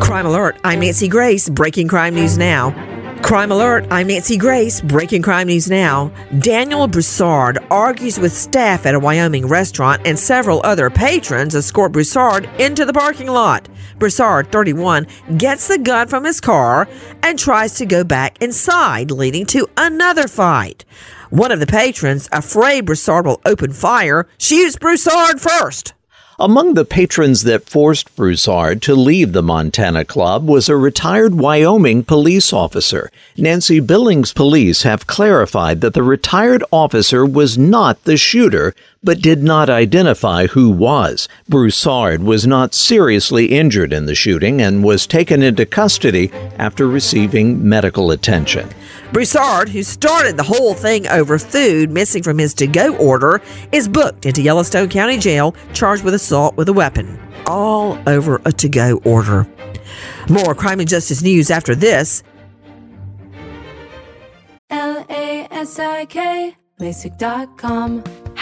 Crime Alert, I'm Nancy Grace, breaking crime news now. Crime Alert, I'm Nancy Grace, breaking crime news now. Daniel Broussard argues with staff at a Wyoming restaurant and several other patrons escort Broussard into the parking lot. Broussard, 31, gets the gun from his car and tries to go back inside, leading to another fight. One of the patrons, afraid Broussard will open fire, shoots Broussard first. Among the patrons that forced Broussard to leave the Montana Club was a retired Wyoming police officer. Nancy Billings police have clarified that the retired officer was not the shooter, but did not identify who was. Broussard was not seriously injured in the shooting and was taken into custody after receiving medical attention. Broussard, who started the whole thing over food missing from his to go order, is booked into Yellowstone County Jail, charged with assault with a weapon. All over a to go order. More crime and justice news after this. L A S I K, LASIK.com.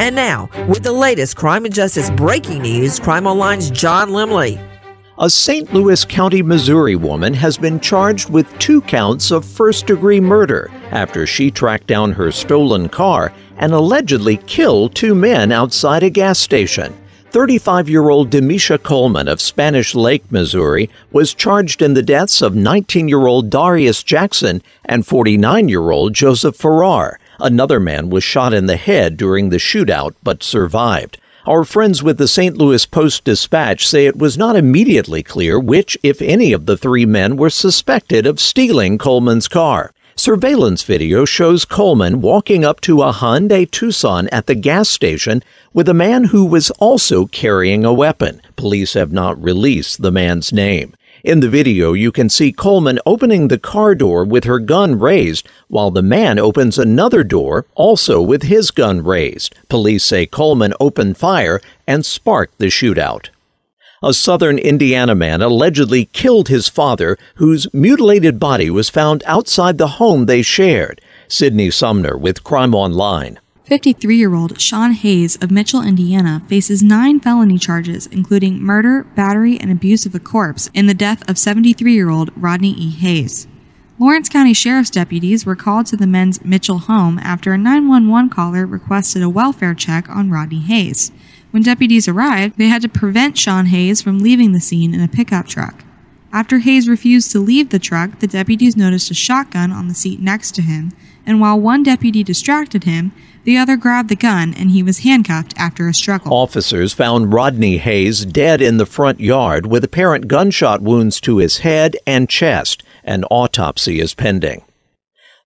And now, with the latest crime and justice breaking news, Crime Online's John Limley. A St. Louis County, Missouri woman has been charged with two counts of first degree murder after she tracked down her stolen car and allegedly killed two men outside a gas station. 35 year old Demisha Coleman of Spanish Lake, Missouri, was charged in the deaths of 19 year old Darius Jackson and 49 year old Joseph Farrar. Another man was shot in the head during the shootout but survived. Our friends with the St. Louis Post Dispatch say it was not immediately clear which, if any, of the three men were suspected of stealing Coleman's car. Surveillance video shows Coleman walking up to a Hyundai Tucson at the gas station with a man who was also carrying a weapon. Police have not released the man's name. In the video, you can see Coleman opening the car door with her gun raised, while the man opens another door, also with his gun raised. Police say Coleman opened fire and sparked the shootout. A southern Indiana man allegedly killed his father, whose mutilated body was found outside the home they shared. Sydney Sumner with Crime Online. 53 year old Sean Hayes of Mitchell, Indiana, faces nine felony charges, including murder, battery, and abuse of a corpse in the death of 73 year old Rodney E. Hayes. Lawrence County Sheriff's deputies were called to the men's Mitchell home after a 911 caller requested a welfare check on Rodney Hayes. When deputies arrived, they had to prevent Sean Hayes from leaving the scene in a pickup truck. After Hayes refused to leave the truck, the deputies noticed a shotgun on the seat next to him, and while one deputy distracted him, the other grabbed the gun and he was handcuffed after a struggle. Officers found Rodney Hayes dead in the front yard with apparent gunshot wounds to his head and chest. An autopsy is pending.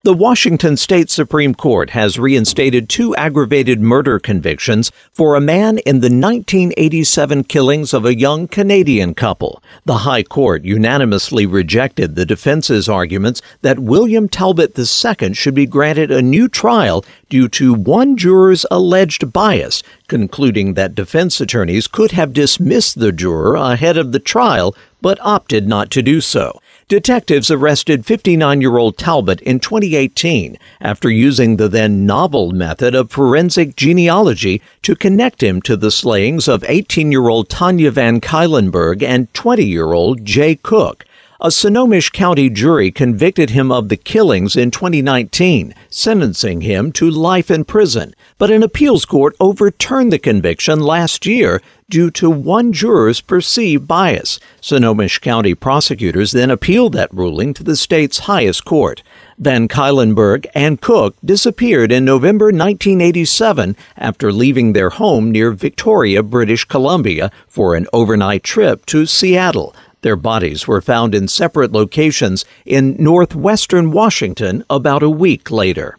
The Washington State Supreme Court has reinstated two aggravated murder convictions for a man in the 1987 killings of a young Canadian couple. The High Court unanimously rejected the defense's arguments that William Talbot II should be granted a new trial due to one juror's alleged bias, concluding that defense attorneys could have dismissed the juror ahead of the trial but opted not to do so. Detectives arrested 59 year old Talbot in 2018 after using the then novel method of forensic genealogy to connect him to the slayings of 18 year old Tanya Van Cuylenburg and 20 year old Jay Cook. A Snohomish County jury convicted him of the killings in 2019, sentencing him to life in prison, but an appeals court overturned the conviction last year due to one juror's perceived bias. Snohomish County prosecutors then appealed that ruling to the state's highest court. Van Cuylenburg and Cook disappeared in November 1987 after leaving their home near Victoria, British Columbia, for an overnight trip to Seattle. Their bodies were found in separate locations in northwestern Washington about a week later.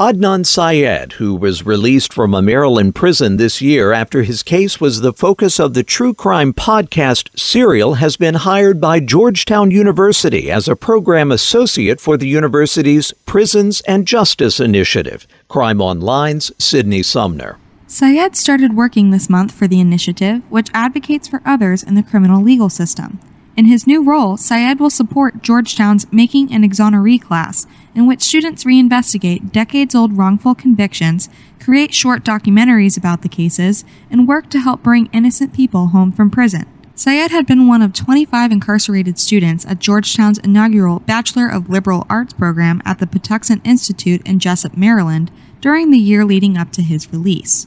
Adnan Syed, who was released from a Maryland prison this year after his case was the focus of the true crime podcast Serial, has been hired by Georgetown University as a program associate for the university's Prisons and Justice Initiative. Crime Online's Sydney Sumner. Syed started working this month for the initiative, which advocates for others in the criminal legal system. In his new role, Syed will support Georgetown's Making an Exoneree class, in which students reinvestigate decades old wrongful convictions, create short documentaries about the cases, and work to help bring innocent people home from prison. Syed had been one of 25 incarcerated students at Georgetown's inaugural Bachelor of Liberal Arts program at the Patuxent Institute in Jessup, Maryland, during the year leading up to his release.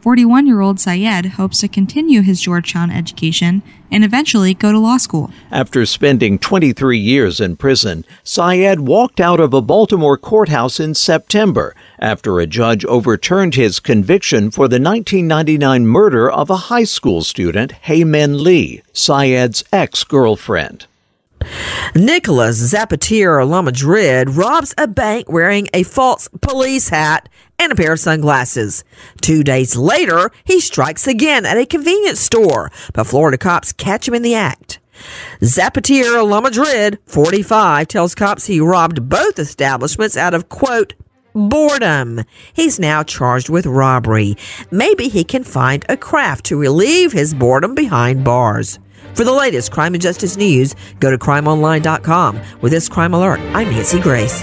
41 year old Syed hopes to continue his Georgetown education and eventually go to law school. After spending 23 years in prison, Syed walked out of a Baltimore courthouse in September after a judge overturned his conviction for the 1999 murder of a high school student, Hae Min Lee, Syed's ex girlfriend. Zapatero, La Madrid, robs a bank wearing a false police hat and a pair of sunglasses. Two days later, he strikes again at a convenience store, but Florida cops catch him in the act. Zapatier La Madrid, 45, tells cops he robbed both establishments out of, quote, boredom. He's now charged with robbery. Maybe he can find a craft to relieve his boredom behind bars. For the latest crime and justice news, go to crimeonline.com. With this crime alert, I'm Nancy Grace.